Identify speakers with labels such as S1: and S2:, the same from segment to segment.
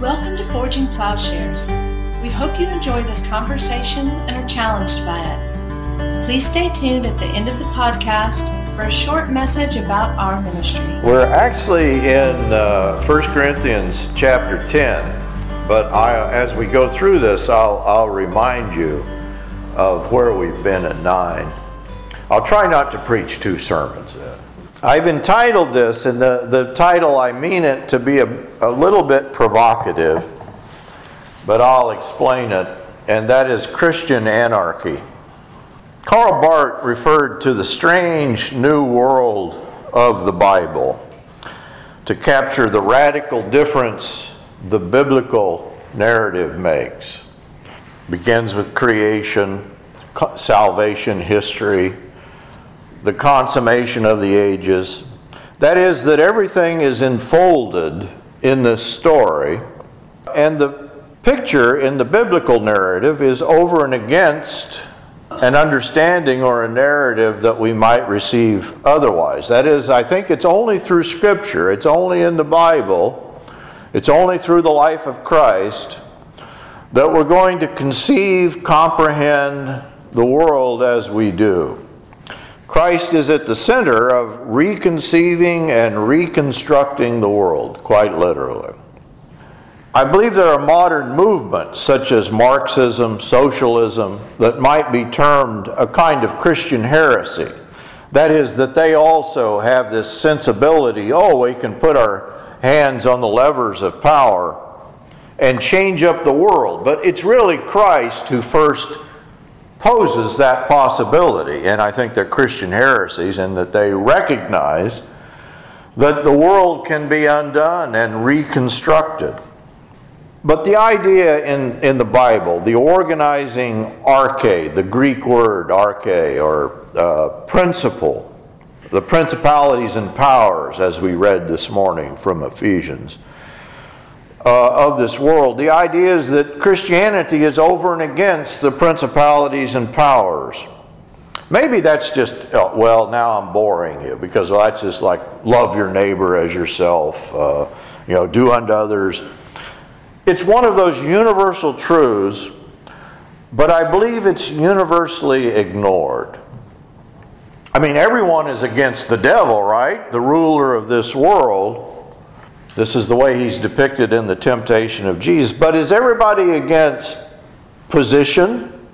S1: Welcome to Forging Plowshares. We hope you enjoy this conversation and are challenged by it. Please stay tuned at the end of the podcast for a short message about our ministry.
S2: We're actually in uh, 1 Corinthians chapter 10, but I, as we go through this, I'll, I'll remind you of where we've been in 9. I'll try not to preach two sermons. I've entitled this, and the, the title, I mean it to be a, a little bit provocative, but I'll explain it, and that is Christian anarchy. Karl Barth referred to the strange new world of the Bible to capture the radical difference the biblical narrative makes. begins with creation, salvation history, the consummation of the ages. That is, that everything is enfolded in this story, and the picture in the biblical narrative is over and against an understanding or a narrative that we might receive otherwise. That is, I think it's only through Scripture, it's only in the Bible, it's only through the life of Christ that we're going to conceive, comprehend the world as we do. Christ is at the center of reconceiving and reconstructing the world, quite literally. I believe there are modern movements such as Marxism, socialism, that might be termed a kind of Christian heresy. That is, that they also have this sensibility oh, we can put our hands on the levers of power and change up the world. But it's really Christ who first poses that possibility. And I think they're Christian heresies in that they recognize that the world can be undone and reconstructed. But the idea in, in the Bible, the organizing arche, the Greek word arche, or uh, principle, the principalities and powers, as we read this morning from Ephesians, uh, of this world. The idea is that Christianity is over and against the principalities and powers. Maybe that's just, oh, well, now I'm boring you because that's just like love your neighbor as yourself, uh, you know, do unto others. It's one of those universal truths, but I believe it's universally ignored. I mean, everyone is against the devil, right? The ruler of this world. This is the way he's depicted in the temptation of Jesus. But is everybody against position?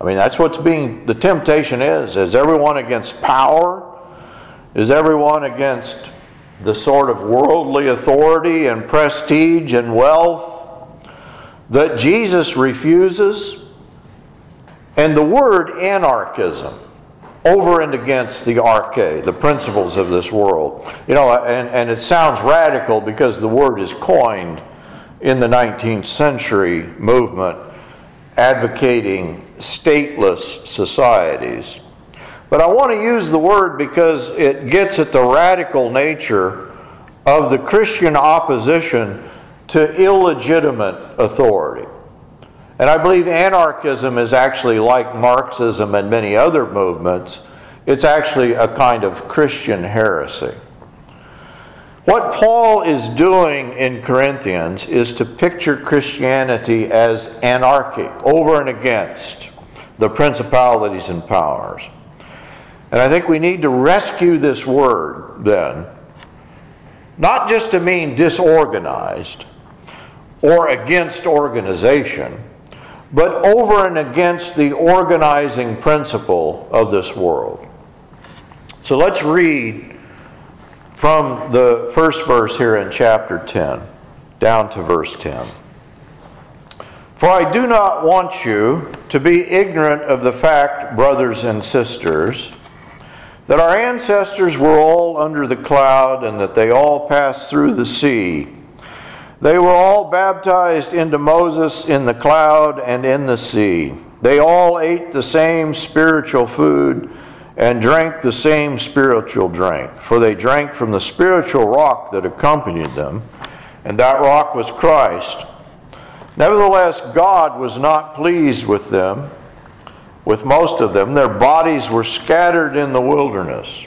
S2: I mean, that's what's being, the temptation is. Is everyone against power? Is everyone against the sort of worldly authority and prestige and wealth that Jesus refuses? And the word anarchism over and against the arche, the principles of this world. You know, and, and it sounds radical because the word is coined in the 19th century movement advocating stateless societies. But I want to use the word because it gets at the radical nature of the Christian opposition to illegitimate authority. And I believe anarchism is actually like Marxism and many other movements. It's actually a kind of Christian heresy. What Paul is doing in Corinthians is to picture Christianity as anarchy, over and against the principalities and powers. And I think we need to rescue this word then, not just to mean disorganized or against organization but over and against the organizing principle of this world. So let's read from the first verse here in chapter 10 down to verse 10. For I do not want you to be ignorant of the fact, brothers and sisters, that our ancestors were all under the cloud and that they all passed through the sea they were all baptized into Moses in the cloud and in the sea. They all ate the same spiritual food and drank the same spiritual drink, for they drank from the spiritual rock that accompanied them, and that rock was Christ. Nevertheless, God was not pleased with them, with most of them. Their bodies were scattered in the wilderness.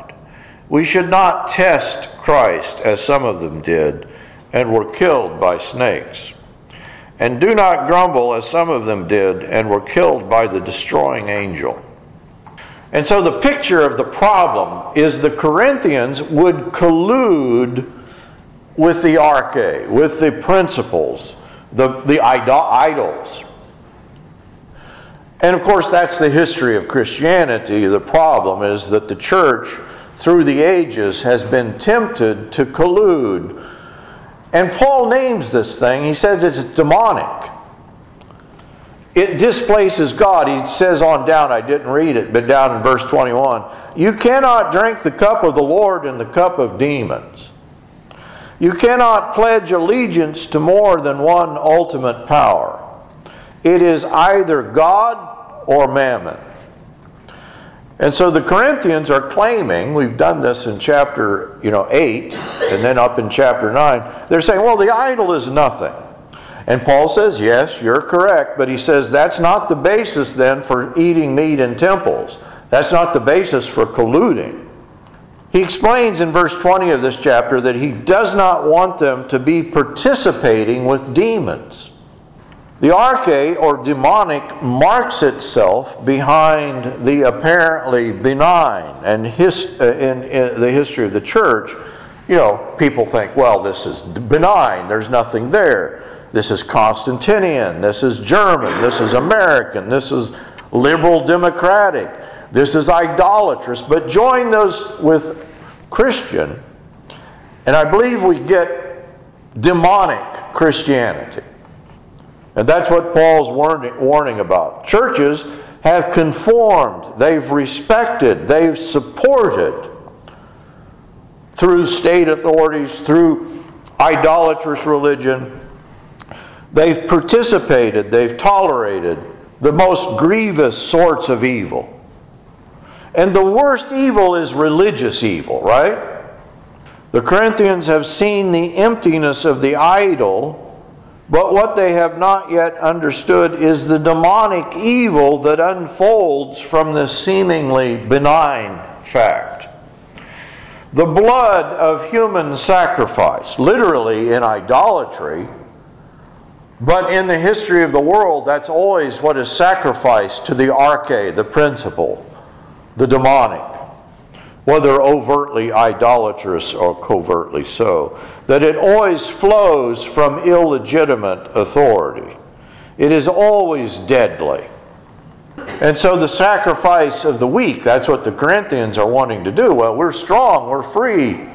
S2: We should not test Christ as some of them did and were killed by snakes. And do not grumble as some of them did and were killed by the destroying angel. And so the picture of the problem is the Corinthians would collude with the arche, with the principles, the, the idols. And of course, that's the history of Christianity. The problem is that the church through the ages has been tempted to collude. And Paul names this thing, he says it's demonic. It displaces God. He says on down, I didn't read it, but down in verse 21 You cannot drink the cup of the Lord and the cup of demons. You cannot pledge allegiance to more than one ultimate power. It is either God or mammon. And so the Corinthians are claiming, we've done this in chapter, you know, 8 and then up in chapter 9. They're saying, well, the idol is nothing. And Paul says, yes, you're correct, but he says that's not the basis then for eating meat in temples. That's not the basis for colluding. He explains in verse 20 of this chapter that he does not want them to be participating with demons. The arche, or demonic, marks itself behind the apparently benign. And his, uh, in, in the history of the church, you know, people think, well, this is benign, there's nothing there. This is Constantinian, this is German, this is American, this is liberal democratic, this is idolatrous. But join those with Christian, and I believe we get demonic Christianity. And that's what Paul's warning about. Churches have conformed, they've respected, they've supported through state authorities, through idolatrous religion. They've participated, they've tolerated the most grievous sorts of evil. And the worst evil is religious evil, right? The Corinthians have seen the emptiness of the idol but what they have not yet understood is the demonic evil that unfolds from this seemingly benign fact. The blood of human sacrifice, literally in idolatry, but in the history of the world, that's always what is sacrificed to the arche, the principle, the demonic whether overtly idolatrous or covertly so, that it always flows from illegitimate authority. It is always deadly. And so the sacrifice of the weak, that's what the Corinthians are wanting to do. Well, we're strong, we're free.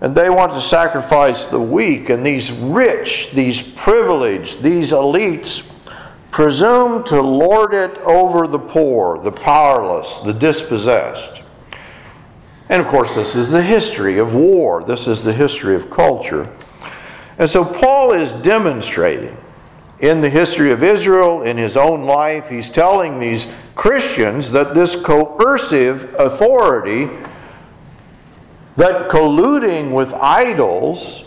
S2: And they want to sacrifice the weak, and these rich, these privileged, these elites presume to lord it over the poor, the powerless, the dispossessed. And of course, this is the history of war, this is the history of culture. And so Paul is demonstrating in the history of Israel, in his own life, he's telling these Christians that this coercive authority, that colluding with idols,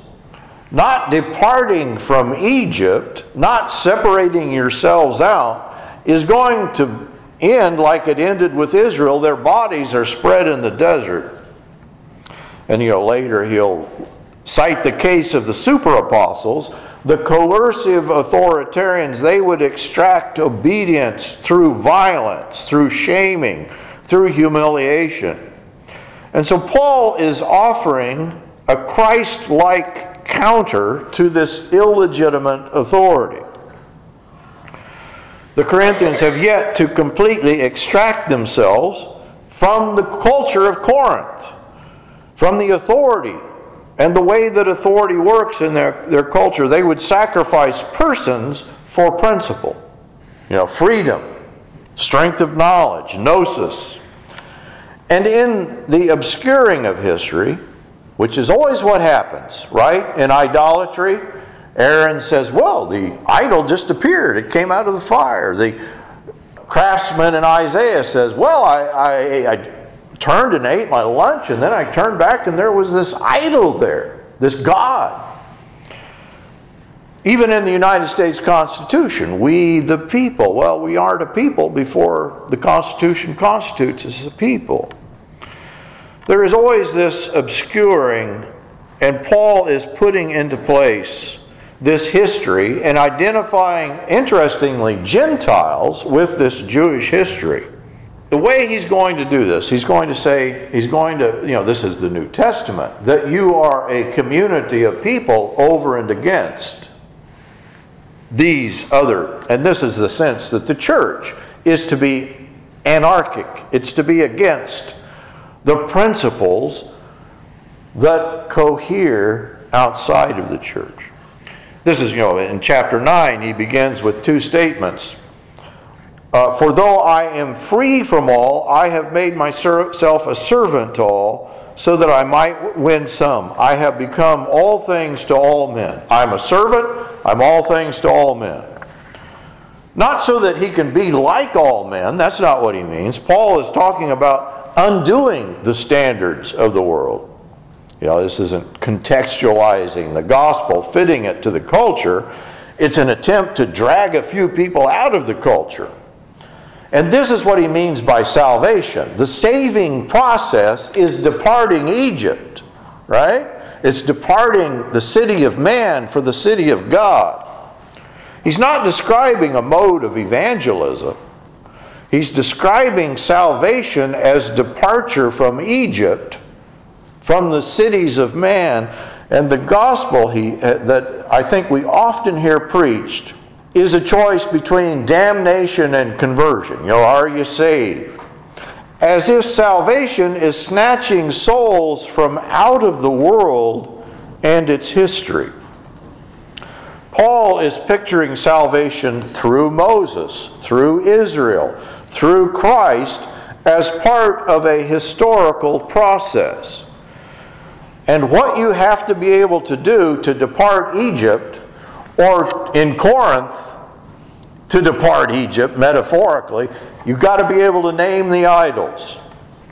S2: not departing from Egypt, not separating yourselves out, is going to end like it ended with Israel. Their bodies are spread in the desert. And you know, later he'll cite the case of the super apostles. The coercive authoritarians, they would extract obedience through violence, through shaming, through humiliation. And so Paul is offering a Christ like counter to this illegitimate authority. The Corinthians have yet to completely extract themselves from the culture of Corinth from the authority and the way that authority works in their, their culture. They would sacrifice persons for principle. You know, freedom, strength of knowledge, gnosis. And in the obscuring of history, which is always what happens, right? In idolatry, Aaron says, Well, the idol just appeared, it came out of the fire. The craftsman in Isaiah says, Well, I, I, I turned and ate my lunch, and then I turned back, and there was this idol there, this God. Even in the United States Constitution, we the people, well, we aren't a people before the Constitution constitutes us a people. There is always this obscuring, and Paul is putting into place this history and identifying, interestingly, Gentiles with this Jewish history. The way he's going to do this, he's going to say, he's going to, you know, this is the New Testament, that you are a community of people over and against these other, and this is the sense that the church is to be anarchic, it's to be against the principles that cohere outside of the church. This is, you know, in chapter 9, he begins with two statements. Uh, For though I am free from all, I have made myself a servant to all, so that I might win some. I have become all things to all men. I'm a servant, I'm all things to all men. Not so that he can be like all men, that's not what he means. Paul is talking about undoing the standards of the world. You know, this isn't contextualizing the gospel, fitting it to the culture. It's an attempt to drag a few people out of the culture. And this is what he means by salvation. The saving process is departing Egypt, right? It's departing the city of man for the city of God. He's not describing a mode of evangelism. He's describing salvation as departure from Egypt, from the cities of man. And the gospel he, uh, that I think we often hear preached is a choice between damnation and conversion. You know, are you saved? As if salvation is snatching souls from out of the world and its history. Paul is picturing salvation through Moses, through Israel, through Christ as part of a historical process. And what you have to be able to do to depart Egypt, or in Corinth, to depart Egypt, metaphorically, you've got to be able to name the idols.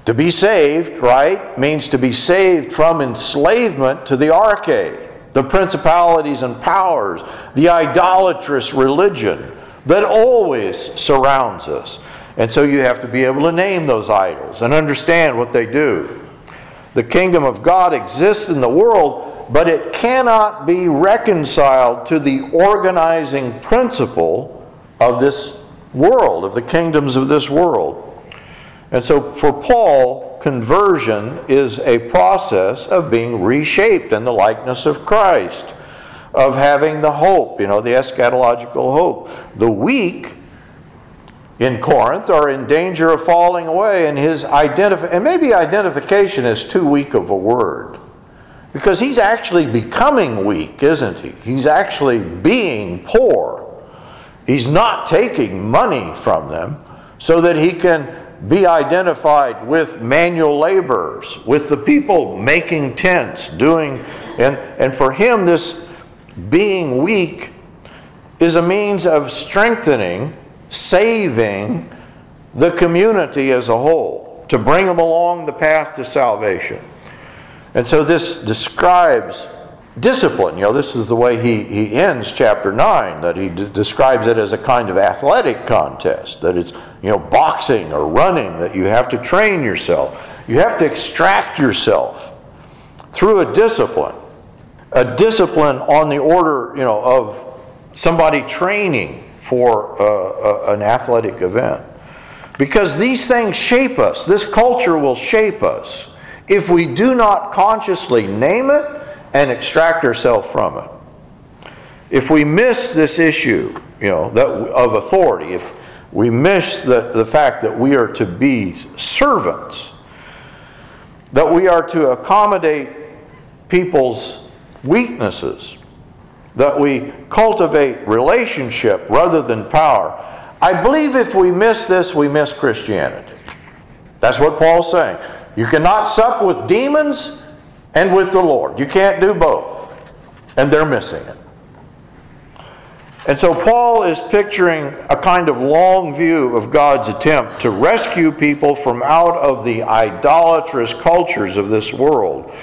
S2: To be saved, right, means to be saved from enslavement to the arche, the principalities and powers, the idolatrous religion that always surrounds us. And so you have to be able to name those idols and understand what they do. The kingdom of God exists in the world, but it cannot be reconciled to the organizing principle of this world, of the kingdoms of this world. And so for Paul, conversion is a process of being reshaped in the likeness of Christ, of having the hope, you know, the eschatological hope. The weak in Corinth are in danger of falling away, and his identif- and maybe identification is too weak of a word. Because he's actually becoming weak, isn't he? He's actually being poor He's not taking money from them so that he can be identified with manual laborers, with the people making tents, doing, and, and for him, this being weak is a means of strengthening, saving the community as a whole, to bring them along the path to salvation. And so this describes discipline. You know, this is the way he, he ends chapter 9, that he d- describes it as a kind of athletic contest, that it's, you know, boxing or running, that you have to train yourself. You have to extract yourself through a discipline. A discipline on the order, you know, of somebody training for uh, an athletic event. Because these things shape us. This culture will shape us. If we do not consciously name it, and extract ourselves from it. If we miss this issue, you know, that, of authority, if we miss the, the fact that we are to be servants, that we are to accommodate people's weaknesses, that we cultivate relationship rather than power. I believe if we miss this, we miss Christianity. That's what Paul's saying. You cannot sup with demons and with the Lord. You can't do both. And they're missing it. And so Paul is picturing a kind of long view of God's attempt to rescue people from out of the idolatrous cultures of this world.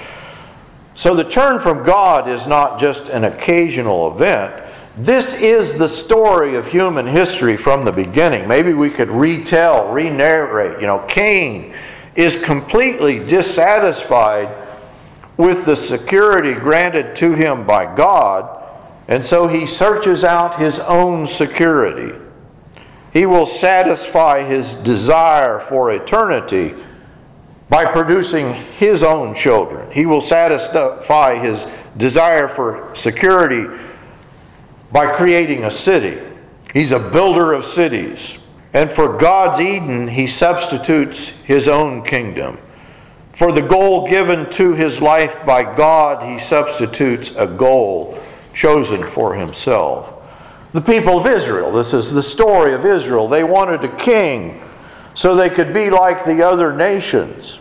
S2: So the turn from God is not just an occasional event. This is the story of human history from the beginning. Maybe we could retell, re narrate. You know, Cain is completely dissatisfied with the security granted to him by God and so he searches out his own security. He will satisfy his desire for eternity by producing his own children. He will satisfy his desire for security by creating a city. He's a builder of cities. And for God's Eden, he substitutes his own kingdom. For the goal given to his life by God, he substitutes a goal chosen for himself. The people of Israel, this is the story of Israel. They wanted a king so they could be like the other nations.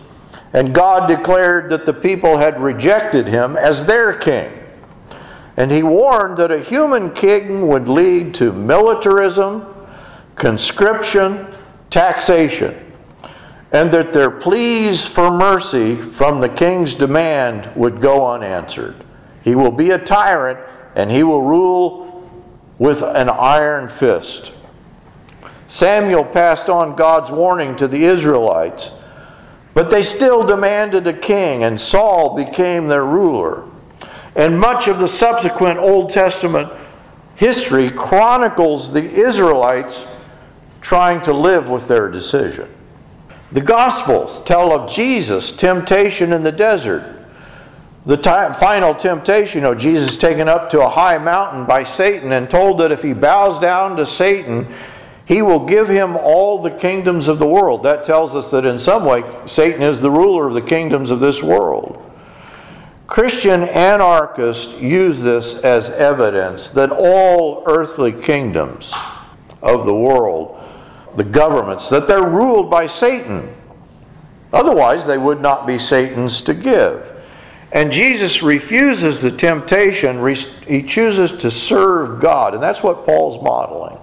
S2: And God declared that the people had rejected him as their king. And he warned that a human king would lead to militarism, conscription, taxation, and that their pleas for mercy from the king's demand would go unanswered. He will be a tyrant and he will rule with an iron fist. Samuel passed on God's warning to the Israelites, but they still demanded a king, and Saul became their ruler. And much of the subsequent Old Testament history chronicles the Israelites trying to live with their decision. The Gospels tell of Jesus' temptation in the desert the final temptation of Jesus taken up to a high mountain by Satan and told that if he bows down to Satan, he will give him all the kingdoms of the world. That tells us that in some way, Satan is the ruler of the kingdoms of this world. Christian anarchists use this as evidence that all earthly kingdoms of the world, the governments, that they're ruled by Satan. Otherwise, they would not be Satan's to give. And Jesus refuses the temptation. He chooses to serve God. And that's what Paul's modeling,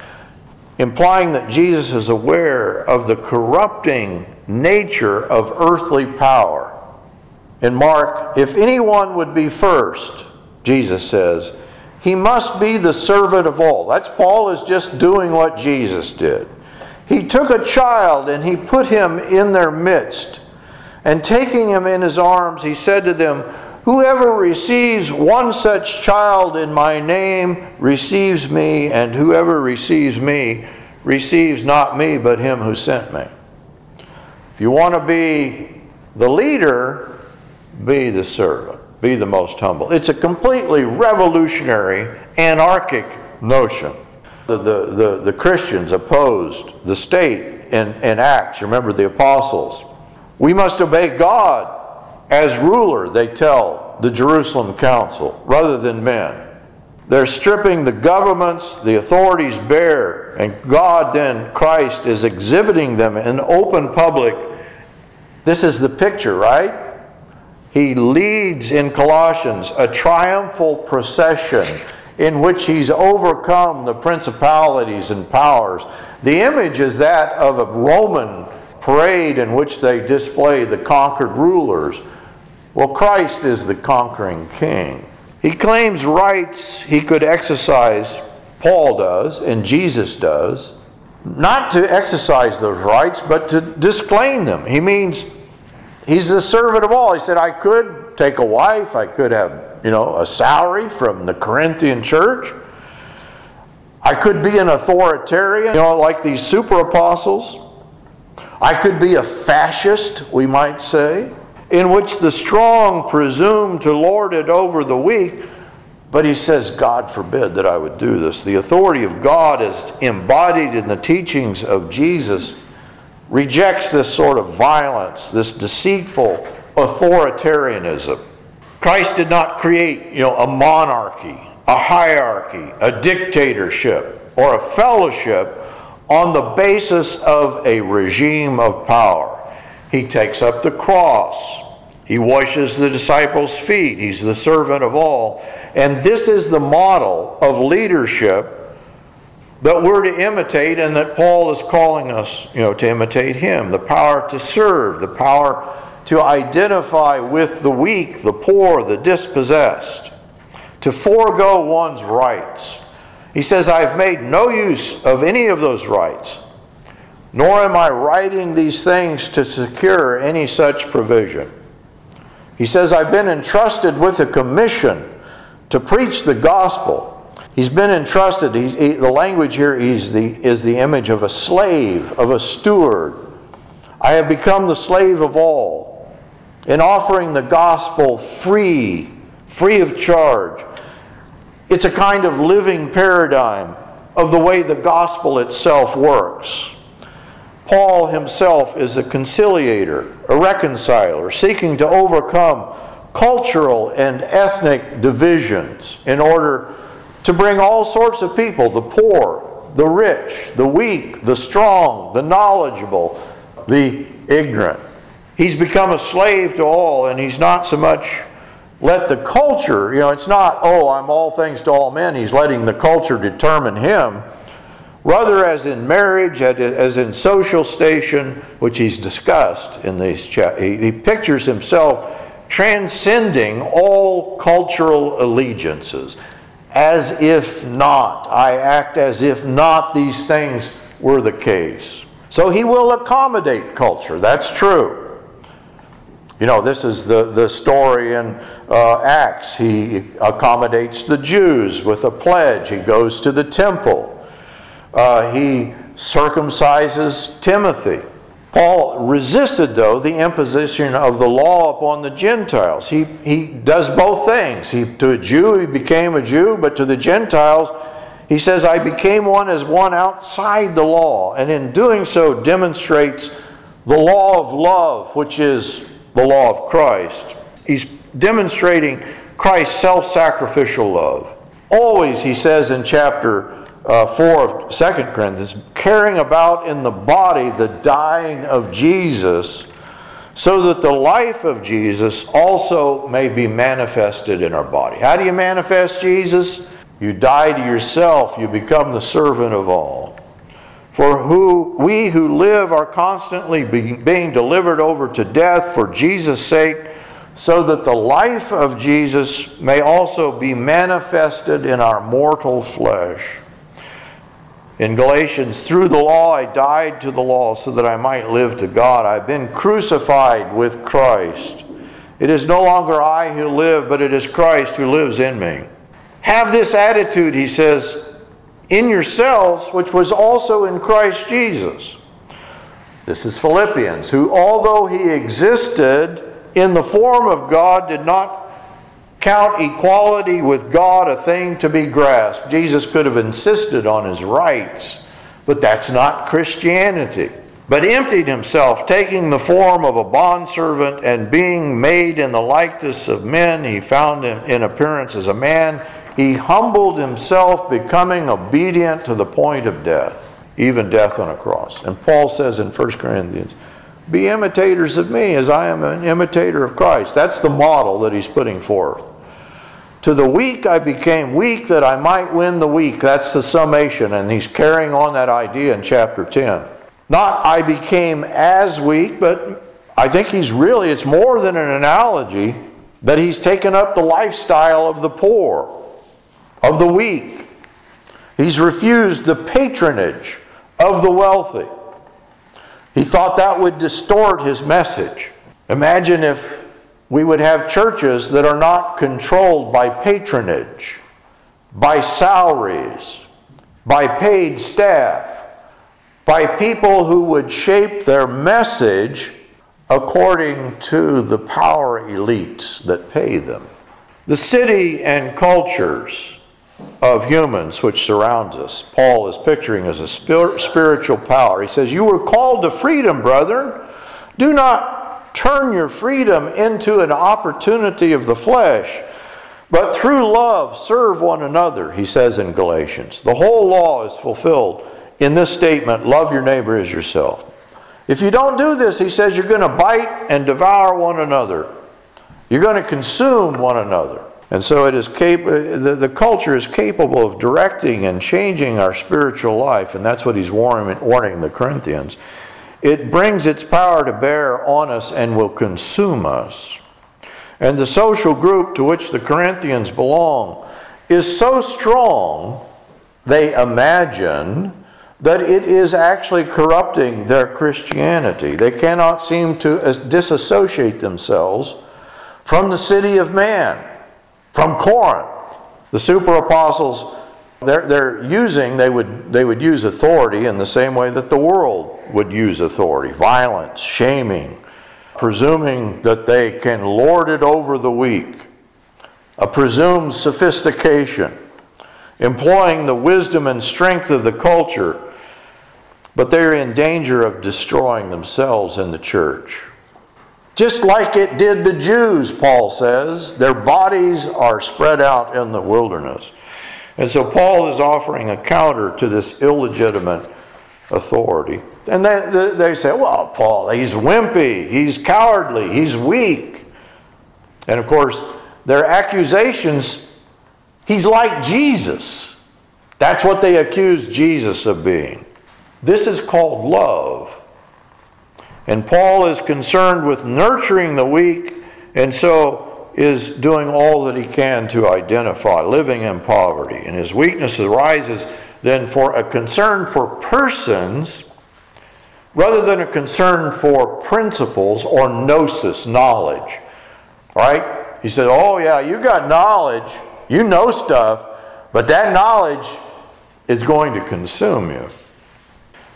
S2: implying that Jesus is aware of the corrupting nature of earthly power. In Mark, if anyone would be first, Jesus says, he must be the servant of all. That's Paul is just doing what Jesus did. He took a child and he put him in their midst and taking him in his arms, he said to them, Whoever receives one such child in my name receives me, and whoever receives me receives not me, but him who sent me. If you want to be the leader, be the servant, be the most humble. It's a completely revolutionary, anarchic notion. The, the, the, the Christians opposed the state in, in Acts. Remember the apostles we must obey God as ruler, they tell the Jerusalem council, rather than men. They're stripping the governments, the authorities bare, and God then, Christ, is exhibiting them in open public. This is the picture, right? He leads in Colossians a triumphal procession in which he's overcome the principalities and powers. The image is that of a Roman parade in which they display the conquered rulers. Well, Christ is the conquering king. He claims rights he could exercise, Paul does, and Jesus does, not to exercise those rights, but to disclaim them. He means he's the servant of all. He said, I could take a wife, I could have, you know, a salary from the Corinthian church. I could be an authoritarian, you know, like these super apostles. I could be a fascist, we might say, in which the strong presume to lord it over the weak. But he says, God forbid that I would do this. The authority of God is embodied in the teachings of Jesus, rejects this sort of violence, this deceitful authoritarianism. Christ did not create, you know, a monarchy, a hierarchy, a dictatorship, or a fellowship on the basis of a regime of power. He takes up the cross. He washes the disciples' feet. He's the servant of all. And this is the model of leadership that we're to imitate and that Paul is calling us, you know, to imitate him. The power to serve, the power to identify with the weak, the poor, the dispossessed, to forego one's rights. He says, I've made no use of any of those rights, nor am I writing these things to secure any such provision. He says, I've been entrusted with a commission to preach the gospel. He's been entrusted, he, he, the language here is the, is the image of a slave, of a steward. I have become the slave of all in offering the gospel free, free of charge. It's a kind of living paradigm of the way the gospel itself works. Paul himself is a conciliator, a reconciler, seeking to overcome cultural and ethnic divisions in order to bring all sorts of people the poor, the rich, the weak, the strong, the knowledgeable, the ignorant. He's become a slave to all, and he's not so much let the culture, you know, it's not, oh, I'm all things to all men. He's letting the culture determine him. Rather, as in marriage, as in social station, which he's discussed in these chapters, he pictures himself transcending all cultural allegiances. As if not. I act as if not these things were the case. So he will accommodate culture. That's true. You know, this is the, the story in uh, Acts. He accommodates the Jews with a pledge. He goes to the temple. Uh, he circumcises Timothy. Paul resisted, though, the imposition of the law upon the Gentiles. He, he does both things. He, to a Jew, he became a Jew, but to the Gentiles, he says, I became one as one outside the law, and in doing so demonstrates the law of love, which is the law of Christ. He's demonstrating Christ's self sacrificial love. Always, he says in chapter uh, 4 of 2 Corinthians, carrying about in the body the dying of Jesus, so that the life of Jesus also may be manifested in our body. How do you manifest Jesus? You die to yourself, you become the servant of all. For who we who live are constantly being delivered over to death for Jesus' sake, so that the life of Jesus may also be manifested in our mortal flesh. In Galatians, through the law I died to the law so that I might live to God. I've been crucified with Christ. It is no longer I who live, but it is Christ who lives in me. Have this attitude, he says, in yourselves, which was also in Christ Jesus. This is Philippians, who, although he existed in the form of God, did not count equality with God a thing to be grasped. Jesus could have insisted on his rights, but that's not Christianity. But emptied himself, taking the form of a bondservant and being made in the likeness of men, he found him in appearance as a man. He humbled himself, becoming obedient to the point of death, even death on a cross. And Paul says in 1 Corinthians, Be imitators of me as I am an imitator of Christ. That's the model that he's putting forth. To the weak I became weak that I might win the weak. That's the summation, and he's carrying on that idea in chapter 10. Not I became as weak, but I think he's really, it's more than an analogy that he's taken up the lifestyle of the poor, of the weak. He's refused the patronage of the wealthy. He thought that would distort his message. Imagine if we would have churches that are not controlled by patronage, by salaries, by paid staff, by people who would shape their message according to the power elites that pay them. The city and cultures of humans which surrounds us, Paul is picturing as a spiritual power. He says, You were called to freedom, brethren. Do not turn your freedom into an opportunity of the flesh. But through love, serve one another, he says in Galatians. The whole law is fulfilled in this statement love your neighbor as yourself. If you don't do this, he says, you're going to bite and devour one another. You're going to consume one another. And so it is cap- uh, the, the culture is capable of directing and changing our spiritual life, and that's what he's warning, warning the Corinthians. It brings its power to bear on us and will consume us. And the social group to which the Corinthians belong is so strong, they imagine, that it is actually corrupting their Christianity. They cannot seem to disassociate themselves from the city of man, from Corinth. The super apostles, they're, they're using, they would, they would use authority in the same way that the world would use authority violence, shaming, presuming that they can lord it over the weak, a presumed sophistication, employing the wisdom and strength of the culture, but they're in danger of destroying themselves in the church. Just like it did the Jews, Paul says, their bodies are spread out in the wilderness. And so Paul is offering a counter to this illegitimate authority. And they, they say, well, Paul, he's wimpy, he's cowardly, he's weak. And of course, their accusations, he's like Jesus. That's what they accuse Jesus of being. This is called love. And Paul is concerned with nurturing the weak, and so is doing all that he can to identify living in poverty. And his weakness arises then for a concern for persons rather than a concern for principles or gnosis, knowledge. Right? He said, Oh, yeah, you got knowledge, you know stuff, but that knowledge is going to consume you.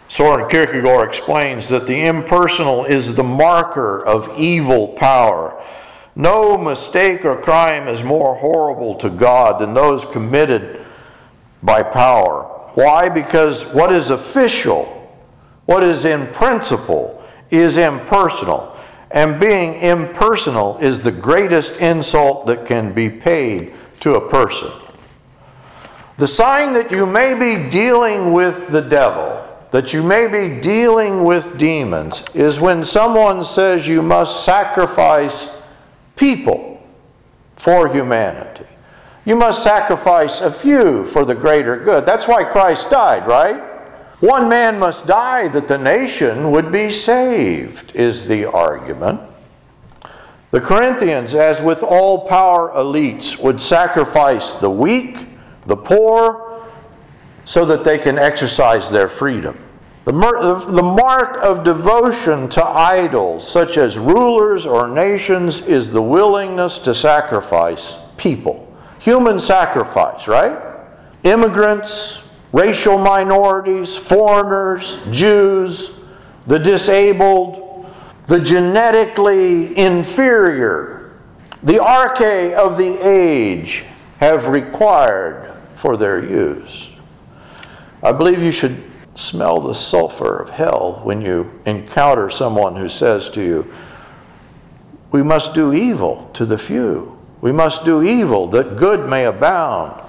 S2: Soren Kierkegaard explains that the impersonal is the marker of evil power. No mistake or crime is more horrible to God than those committed by power. Why? Because what is official what is in principle is impersonal. And being impersonal is the greatest insult that can be paid to a person. The sign that you may be dealing with the devil, that you may be dealing with demons, is when someone says you must sacrifice people for humanity. You must sacrifice a few for the greater good. That's why Christ died, right? One man must die that the nation would be saved, is the argument. The Corinthians, as with all power elites, would sacrifice the weak, the poor, so that they can exercise their freedom. The, mark of devotion to idols, such as rulers or nations, is the willingness to sacrifice people. Human sacrifice, right? Immigrants, racial minorities, foreigners, Jews, the disabled, the genetically inferior, the arche of the age have required for their use. I believe you should smell the sulfur of hell when you encounter someone who says to you, We must do evil to the few. We must do evil that good may abound.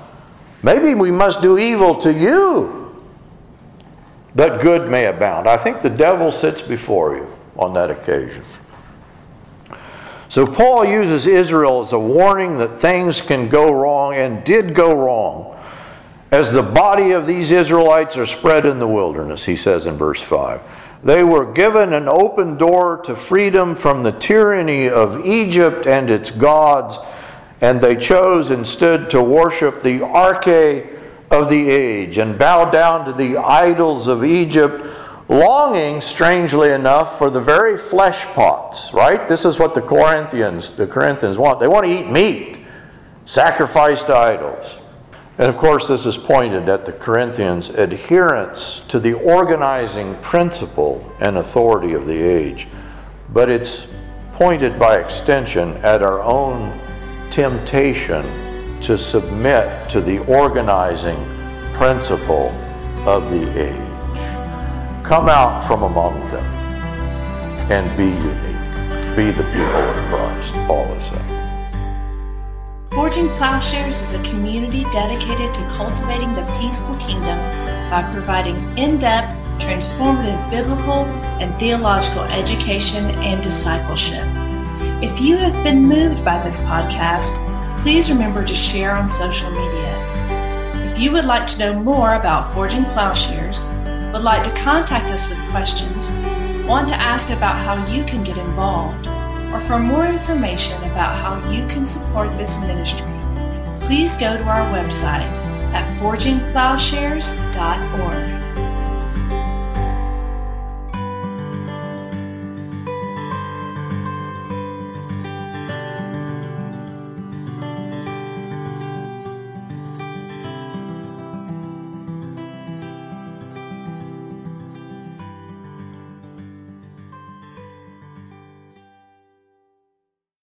S2: Maybe we must do evil to you that good may abound. I think the devil sits before you on that occasion. So Paul uses Israel as a warning that things can go wrong and did go wrong as the body of these Israelites are spread in the wilderness, he says in verse 5. They were given an open door to freedom from the tyranny of Egypt and its gods and they chose instead to worship the arche of the age and bow down to the idols of Egypt, longing, strangely enough, for the very flesh pots, right? This is what the Corinthians, the Corinthians want. They want to eat meat, sacrificed to idols. And of course, this is pointed at the Corinthians' adherence to the organizing principle and authority of the age. But it's pointed by extension at our own temptation to submit to the organizing principle of the age. Come out from among them and be unique. Be the people of Christ, Paul is saying.
S1: Forging Plowshares is a community dedicated to cultivating the peaceful kingdom by providing in depth transformative biblical and theological education and discipleship. If you have been moved by this podcast, please remember to share on social media. If you would like to know more about Forging Plowshares, would like to contact us with questions, want to ask about how you can get involved, or for more information about how you can support this ministry, please go to our website at forgingplowshares.org.